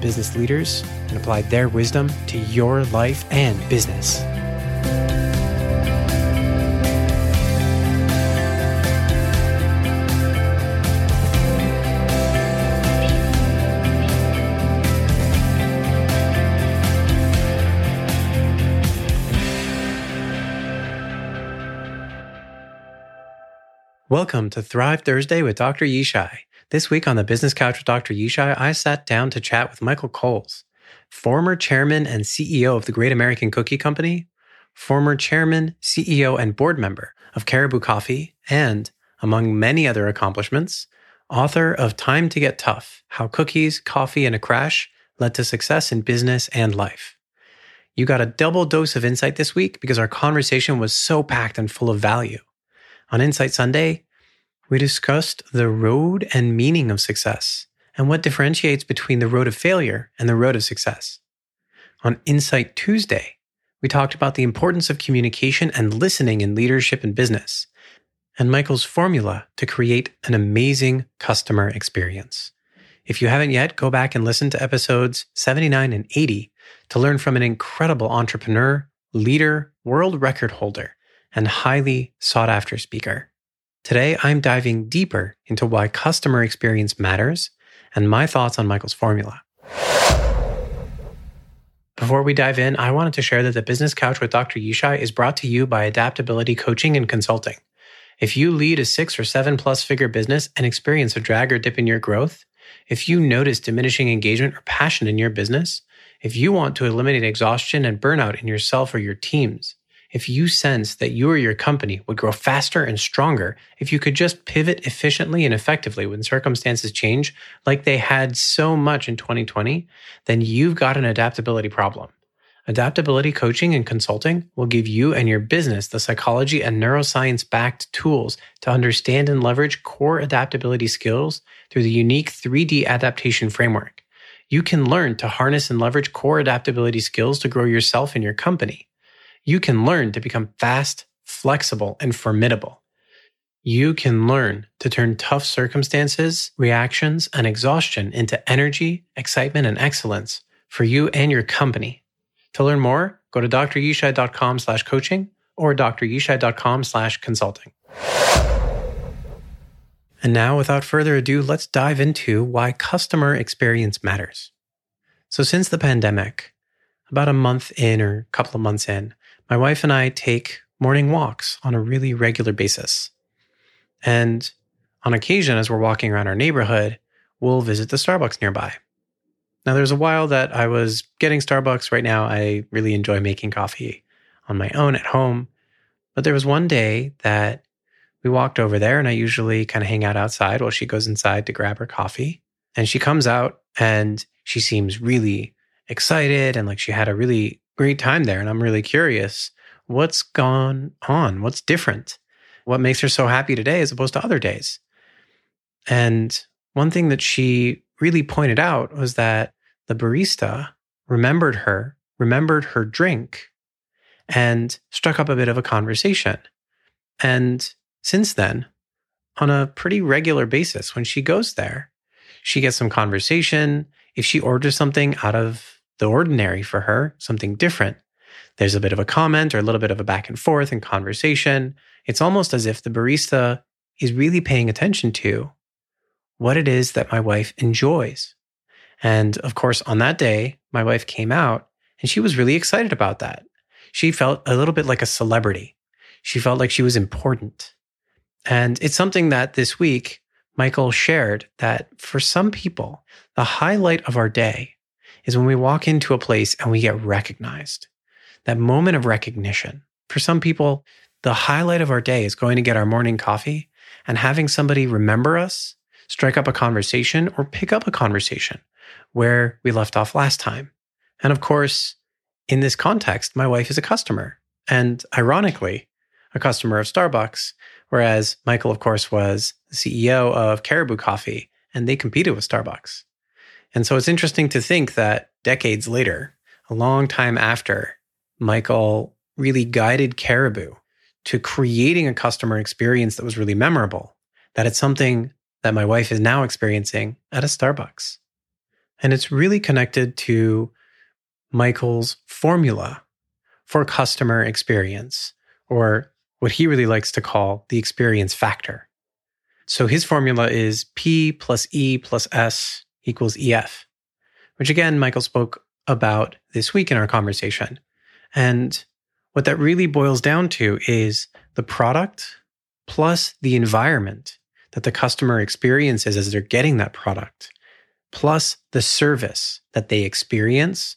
business leaders and apply their wisdom to your life and business. Welcome to Thrive Thursday with Dr. Yishai. This week on the Business Couch with Dr. Yishai, I sat down to chat with Michael Coles, former chairman and CEO of the Great American Cookie Company, former chairman, CEO, and board member of Caribou Coffee, and, among many other accomplishments, author of Time to Get Tough How Cookies, Coffee, and a Crash Led to Success in Business and Life. You got a double dose of insight this week because our conversation was so packed and full of value. On Insight Sunday, we discussed the road and meaning of success and what differentiates between the road of failure and the road of success. On Insight Tuesday, we talked about the importance of communication and listening in leadership and business, and Michael's formula to create an amazing customer experience. If you haven't yet, go back and listen to episodes 79 and 80 to learn from an incredible entrepreneur, leader, world record holder, and highly sought after speaker. Today, I'm diving deeper into why customer experience matters and my thoughts on Michael's formula. Before we dive in, I wanted to share that the Business Couch with Dr. Yishai is brought to you by Adaptability Coaching and Consulting. If you lead a six or seven plus figure business and experience a drag or dip in your growth, if you notice diminishing engagement or passion in your business, if you want to eliminate exhaustion and burnout in yourself or your teams, if you sense that you or your company would grow faster and stronger if you could just pivot efficiently and effectively when circumstances change, like they had so much in 2020, then you've got an adaptability problem. Adaptability coaching and consulting will give you and your business the psychology and neuroscience backed tools to understand and leverage core adaptability skills through the unique 3D adaptation framework. You can learn to harness and leverage core adaptability skills to grow yourself and your company you can learn to become fast, flexible, and formidable. You can learn to turn tough circumstances, reactions, and exhaustion into energy, excitement, and excellence for you and your company. To learn more, go to dryishai.com slash coaching or dryishai.com slash consulting. And now, without further ado, let's dive into why customer experience matters. So since the pandemic, about a month in or a couple of months in, my wife and I take morning walks on a really regular basis. And on occasion, as we're walking around our neighborhood, we'll visit the Starbucks nearby. Now, there's a while that I was getting Starbucks. Right now, I really enjoy making coffee on my own at home. But there was one day that we walked over there, and I usually kind of hang out outside while she goes inside to grab her coffee. And she comes out and she seems really excited and like she had a really great time there. And I'm really curious what's gone on? What's different? What makes her so happy today as opposed to other days? And one thing that she really pointed out was that the barista remembered her, remembered her drink, and struck up a bit of a conversation. And since then, on a pretty regular basis when she goes there. She gets some conversation. If she orders something out of the ordinary for her, something different, there's a bit of a comment or a little bit of a back and forth and conversation. It's almost as if the barista is really paying attention to what it is that my wife enjoys. And of course, on that day, my wife came out and she was really excited about that. She felt a little bit like a celebrity. She felt like she was important. And it's something that this week, Michael shared that for some people, the highlight of our day is when we walk into a place and we get recognized. That moment of recognition. For some people, the highlight of our day is going to get our morning coffee and having somebody remember us, strike up a conversation, or pick up a conversation where we left off last time. And of course, in this context, my wife is a customer and ironically, a customer of Starbucks, whereas Michael, of course, was the CEO of Caribou Coffee and they competed with Starbucks. And so it's interesting to think that decades later, a long time after, Michael really guided Caribou to creating a customer experience that was really memorable, that it's something that my wife is now experiencing at a Starbucks. And it's really connected to Michael's formula for customer experience, or what he really likes to call the experience factor. So his formula is P plus E plus S equals EF, which again, Michael spoke about this week in our conversation. And what that really boils down to is the product plus the environment that the customer experiences as they're getting that product, plus the service that they experience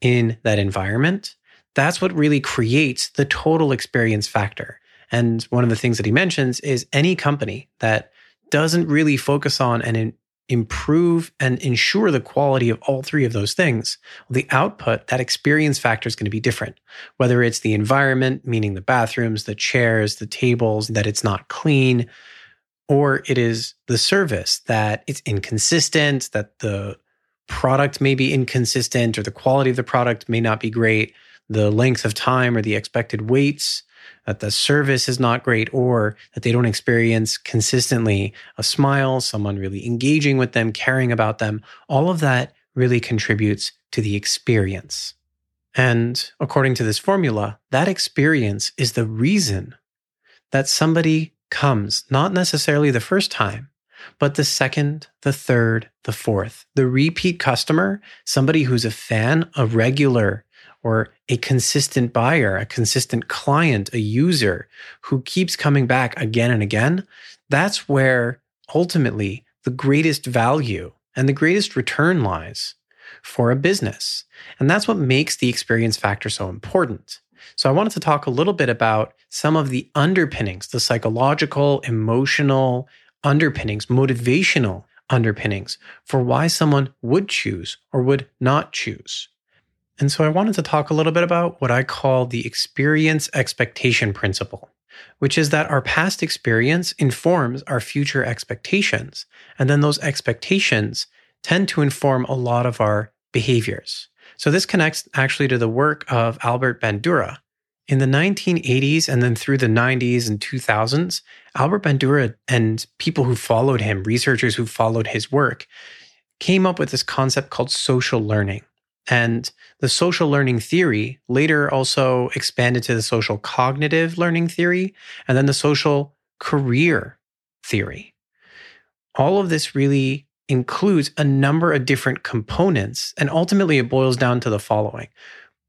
in that environment. That's what really creates the total experience factor. And one of the things that he mentions is any company that doesn't really focus on and improve and ensure the quality of all three of those things, the output, that experience factor is going to be different. Whether it's the environment, meaning the bathrooms, the chairs, the tables, that it's not clean, or it is the service that it's inconsistent, that the product may be inconsistent or the quality of the product may not be great, the length of time or the expected waits that the service is not great or that they don't experience consistently a smile, someone really engaging with them, caring about them, all of that really contributes to the experience. And according to this formula, that experience is the reason that somebody comes, not necessarily the first time, but the second, the third, the fourth. The repeat customer, somebody who's a fan, a regular, or a consistent buyer, a consistent client, a user who keeps coming back again and again, that's where ultimately the greatest value and the greatest return lies for a business. And that's what makes the experience factor so important. So I wanted to talk a little bit about some of the underpinnings, the psychological, emotional underpinnings, motivational underpinnings for why someone would choose or would not choose and so I wanted to talk a little bit about what I call the experience expectation principle, which is that our past experience informs our future expectations. And then those expectations tend to inform a lot of our behaviors. So this connects actually to the work of Albert Bandura. In the 1980s and then through the 90s and 2000s, Albert Bandura and people who followed him, researchers who followed his work, came up with this concept called social learning. And the social learning theory later also expanded to the social cognitive learning theory and then the social career theory. All of this really includes a number of different components. And ultimately, it boils down to the following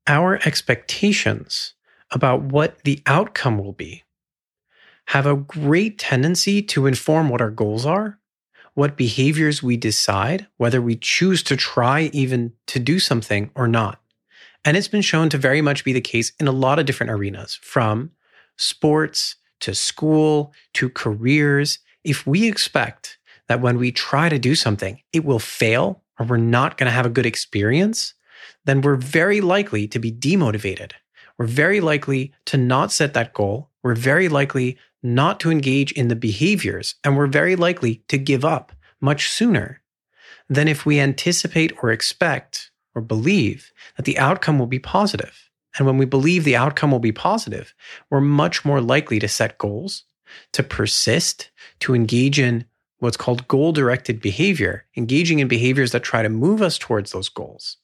our expectations about what the outcome will be have a great tendency to inform what our goals are what behaviors we decide, whether we choose to try even to do something or not. And it's been shown to very much be the case in a lot of different arenas, from sports to school to careers. If we expect that when we try to do something, it will fail or we're not going to have a good experience, then we're very likely to be demotivated. We're very likely to not set that goal. We're very likely not to engage in the behaviors, and we're very likely to give up much sooner than if we anticipate or expect or believe that the outcome will be positive. And when we believe the outcome will be positive, we're much more likely to set goals to persist, to engage in what's called goal directed behavior, engaging in behaviors that try to move us towards those goals.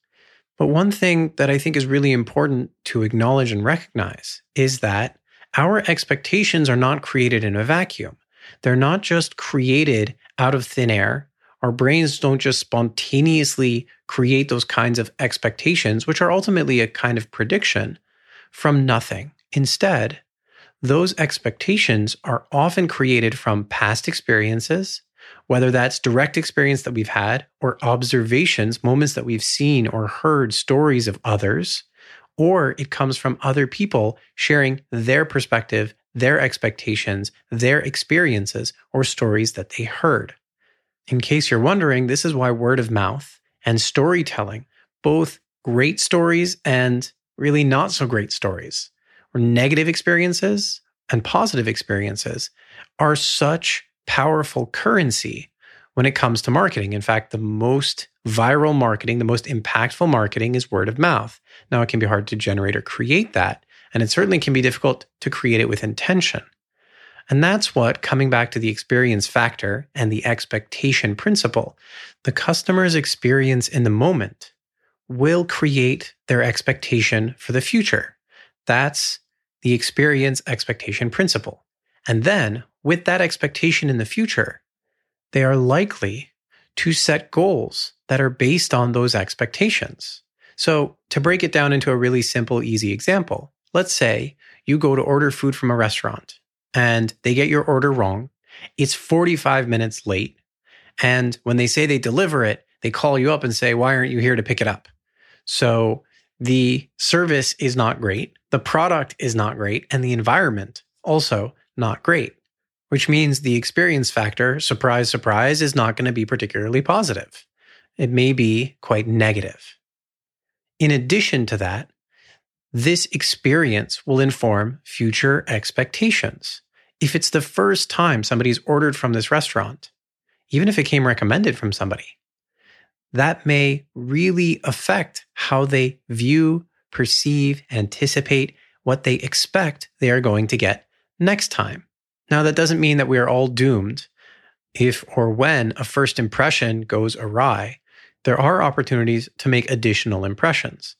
But one thing that I think is really important to acknowledge and recognize is that our expectations are not created in a vacuum. They're not just created out of thin air. Our brains don't just spontaneously create those kinds of expectations, which are ultimately a kind of prediction from nothing. Instead, those expectations are often created from past experiences, whether that's direct experience that we've had or observations, moments that we've seen or heard stories of others, or it comes from other people sharing their perspective, their expectations, their experiences, or stories that they heard. In case you're wondering, this is why word of mouth and storytelling, both great stories and really not so great stories, or negative experiences and positive experiences are such powerful currency when it comes to marketing. In fact, the most viral marketing, the most impactful marketing is word of mouth. Now, it can be hard to generate or create that, and it certainly can be difficult to create it with intention. And that's what, coming back to the experience factor and the expectation principle, the customer's experience in the moment will create their expectation for the future. That's the experience expectation principle. And then, with that expectation in the future, they are likely to set goals that are based on those expectations. So, to break it down into a really simple, easy example, let's say you go to order food from a restaurant and they get your order wrong. It's 45 minutes late. And when they say they deliver it, they call you up and say, Why aren't you here to pick it up? So, the service is not great, the product is not great, and the environment also not great, which means the experience factor, surprise, surprise, is not going to be particularly positive. It may be quite negative. In addition to that, this experience will inform future expectations. If it's the first time somebody's ordered from this restaurant, even if it came recommended from somebody, that may really affect how they view, perceive, anticipate what they expect they are going to get next time. Now, that doesn't mean that we are all doomed if or when a first impression goes awry. There are opportunities to make additional impressions.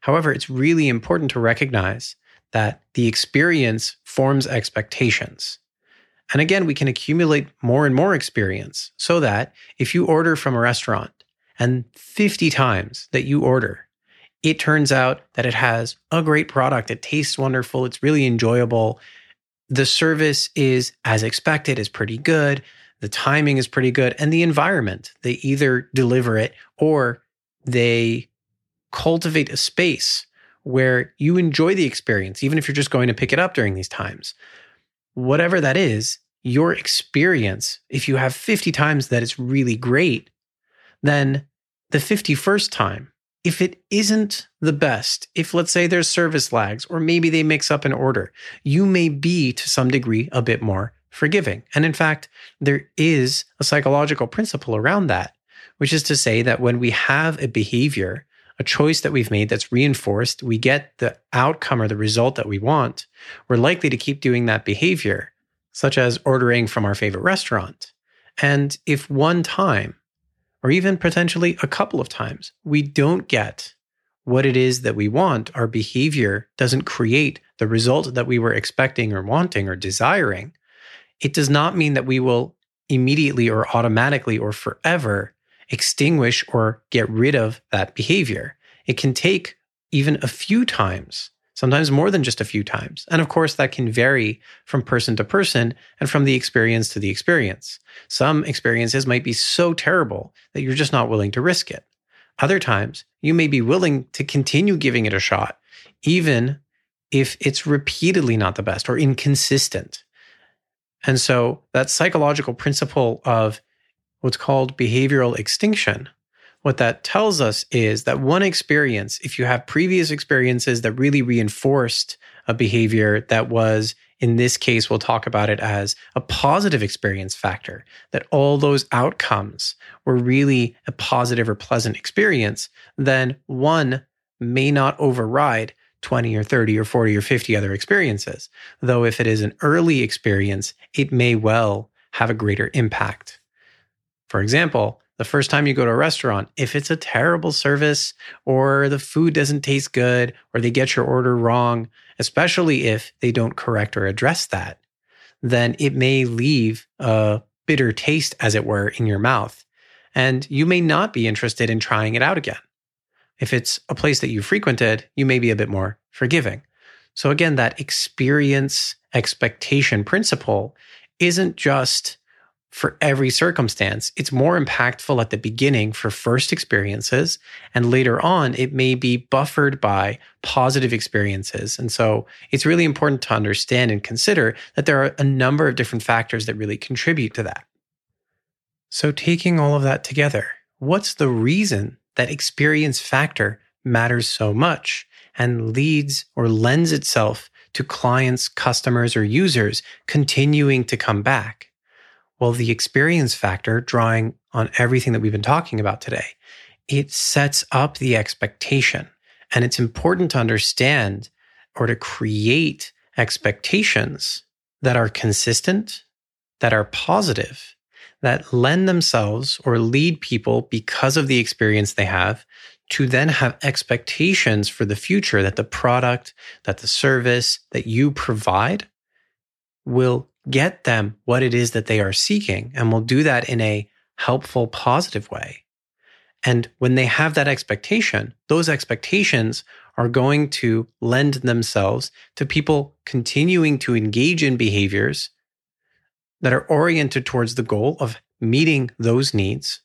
However, it's really important to recognize that the experience forms expectations. And again, we can accumulate more and more experience so that if you order from a restaurant and 50 times that you order, it turns out that it has a great product. It tastes wonderful. It's really enjoyable. The service is as expected, is pretty good. The timing is pretty good. And the environment, they either deliver it or they cultivate a space where you enjoy the experience, even if you're just going to pick it up during these times. Whatever that is, your experience, if you have 50 times that it's really great, then the 51st time, if it isn't the best, if let's say there's service lags or maybe they mix up an order, you may be to some degree a bit more forgiving. And in fact, there is a psychological principle around that, which is to say that when we have a behavior, a choice that we've made that's reinforced, we get the outcome or the result that we want, we're likely to keep doing that behavior, such as ordering from our favorite restaurant. And if one time or even potentially a couple of times, we don't get what it is that we want, our behavior doesn't create the result that we were expecting or wanting or desiring, it does not mean that we will immediately or automatically or forever extinguish or get rid of that behavior. It can take even a few times sometimes more than just a few times. And of course, that can vary from person to person and from the experience to the experience. Some experiences might be so terrible that you're just not willing to risk it. Other times, you may be willing to continue giving it a shot, even if it's repeatedly not the best or inconsistent. And so, that psychological principle of what's called behavioral extinction what that tells us is that one experience, if you have previous experiences that really reinforced a behavior that was, in this case, we'll talk about it as a positive experience factor, that all those outcomes were really a positive or pleasant experience, then one may not override 20 or 30 or 40 or 50 other experiences. Though if it is an early experience, it may well have a greater impact. For example, the first time you go to a restaurant, if it's a terrible service or the food doesn't taste good or they get your order wrong, especially if they don't correct or address that, then it may leave a bitter taste, as it were, in your mouth. And you may not be interested in trying it out again. If it's a place that you frequented, you may be a bit more forgiving. So again, that experience expectation principle isn't just for every circumstance. It's more impactful at the beginning for first experiences. And later on, it may be buffered by positive experiences. And so it's really important to understand and consider that there are a number of different factors that really contribute to that. So, taking all of that together, what's the reason that experience factor matters so much and leads or lends itself to clients, customers, or users continuing to come back? Well, the experience factor, drawing on everything that we've been talking about today, it sets up the expectation. And it's important to understand or to create expectations that are consistent, that are positive, that lend themselves or lead people because of the experience they have to then have expectations for the future that the product, that the service that you provide will get them what it is that they are seeking and we'll do that in a helpful, positive way. And when they have that expectation, those expectations are going to lend themselves to people continuing to engage in behaviors that are oriented towards the goal of meeting those needs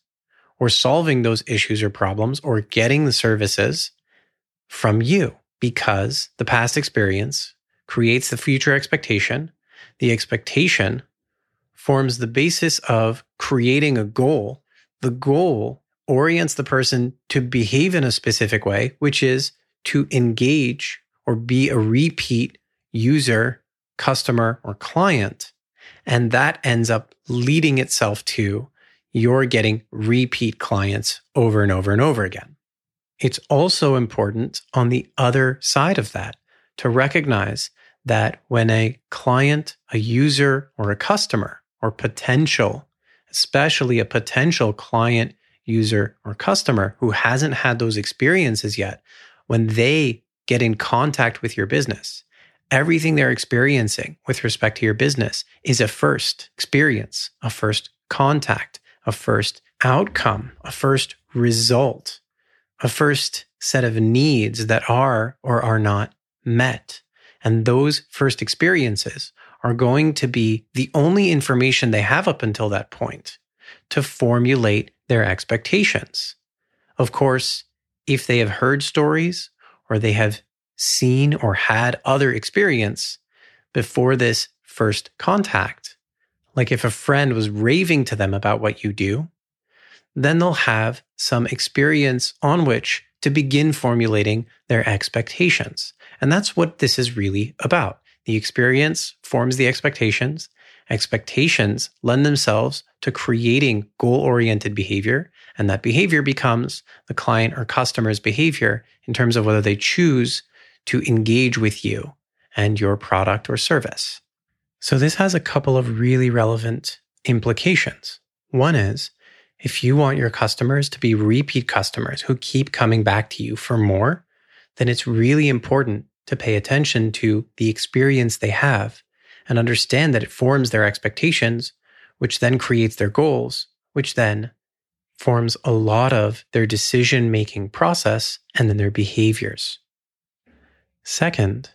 or solving those issues or problems or getting the services from you because the past experience creates the future expectation the expectation forms the basis of creating a goal. The goal orients the person to behave in a specific way, which is to engage or be a repeat user, customer, or client. And that ends up leading itself to you're getting repeat clients over and over and over again. It's also important on the other side of that to recognize that when a client, a user, or a customer, or potential, especially a potential client, user, or customer who hasn't had those experiences yet, when they get in contact with your business, everything they're experiencing with respect to your business is a first experience, a first contact, a first outcome, a first result, a first set of needs that are or are not met. And those first experiences are going to be the only information they have up until that point to formulate their expectations. Of course, if they have heard stories or they have seen or had other experience before this first contact, like if a friend was raving to them about what you do, then they'll have some experience on which to begin formulating their expectations. And that's what this is really about. The experience forms the expectations. Expectations lend themselves to creating goal oriented behavior. And that behavior becomes the client or customer's behavior in terms of whether they choose to engage with you and your product or service. So this has a couple of really relevant implications. One is if you want your customers to be repeat customers who keep coming back to you for more, then it's really important to pay attention to the experience they have and understand that it forms their expectations, which then creates their goals, which then forms a lot of their decision making process and then their behaviors. Second,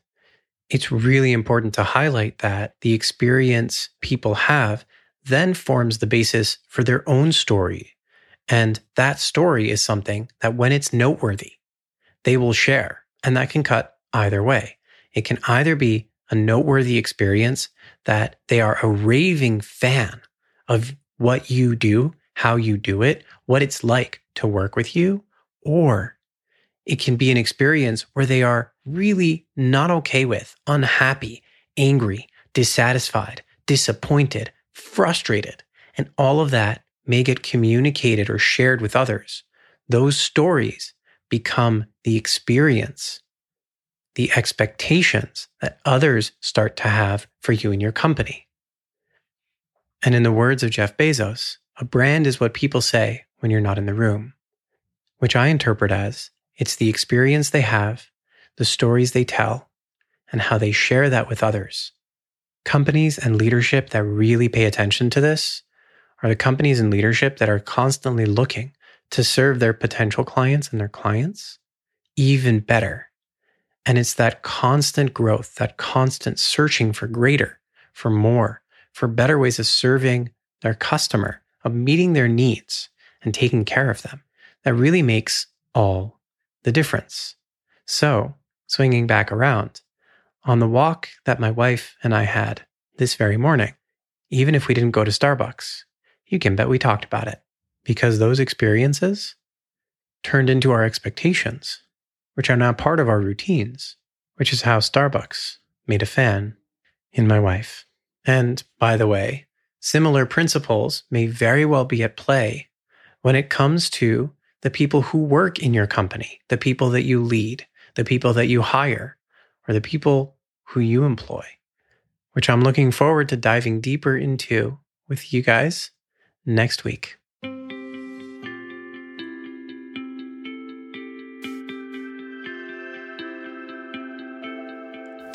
it's really important to highlight that the experience people have then forms the basis for their own story. And that story is something that when it's noteworthy, they will share. And that can cut either way. It can either be a noteworthy experience that they are a raving fan of what you do, how you do it, what it's like to work with you, or it can be an experience where they are really not okay with, unhappy, angry, dissatisfied, disappointed, frustrated. And all of that may get communicated or shared with others. Those stories become the experience, the expectations that others start to have for you and your company. And in the words of Jeff Bezos, a brand is what people say when you're not in the room, which I interpret as it's the experience they have, the stories they tell, and how they share that with others. Companies and leadership that really pay attention to this are the companies and leadership that are constantly looking to serve their potential clients and their clients even better. And it's that constant growth, that constant searching for greater, for more, for better ways of serving their customer, of meeting their needs and taking care of them that really makes all the difference. So, swinging back around, on the walk that my wife and I had this very morning, even if we didn't go to Starbucks, you can bet we talked about it because those experiences turned into our expectations, which are now part of our routines, which is how Starbucks made a fan in my wife. And by the way, similar principles may very well be at play when it comes to the people who work in your company, the people that you lead, the people that you hire, or the people who you employ, which I'm looking forward to diving deeper into with you guys next week.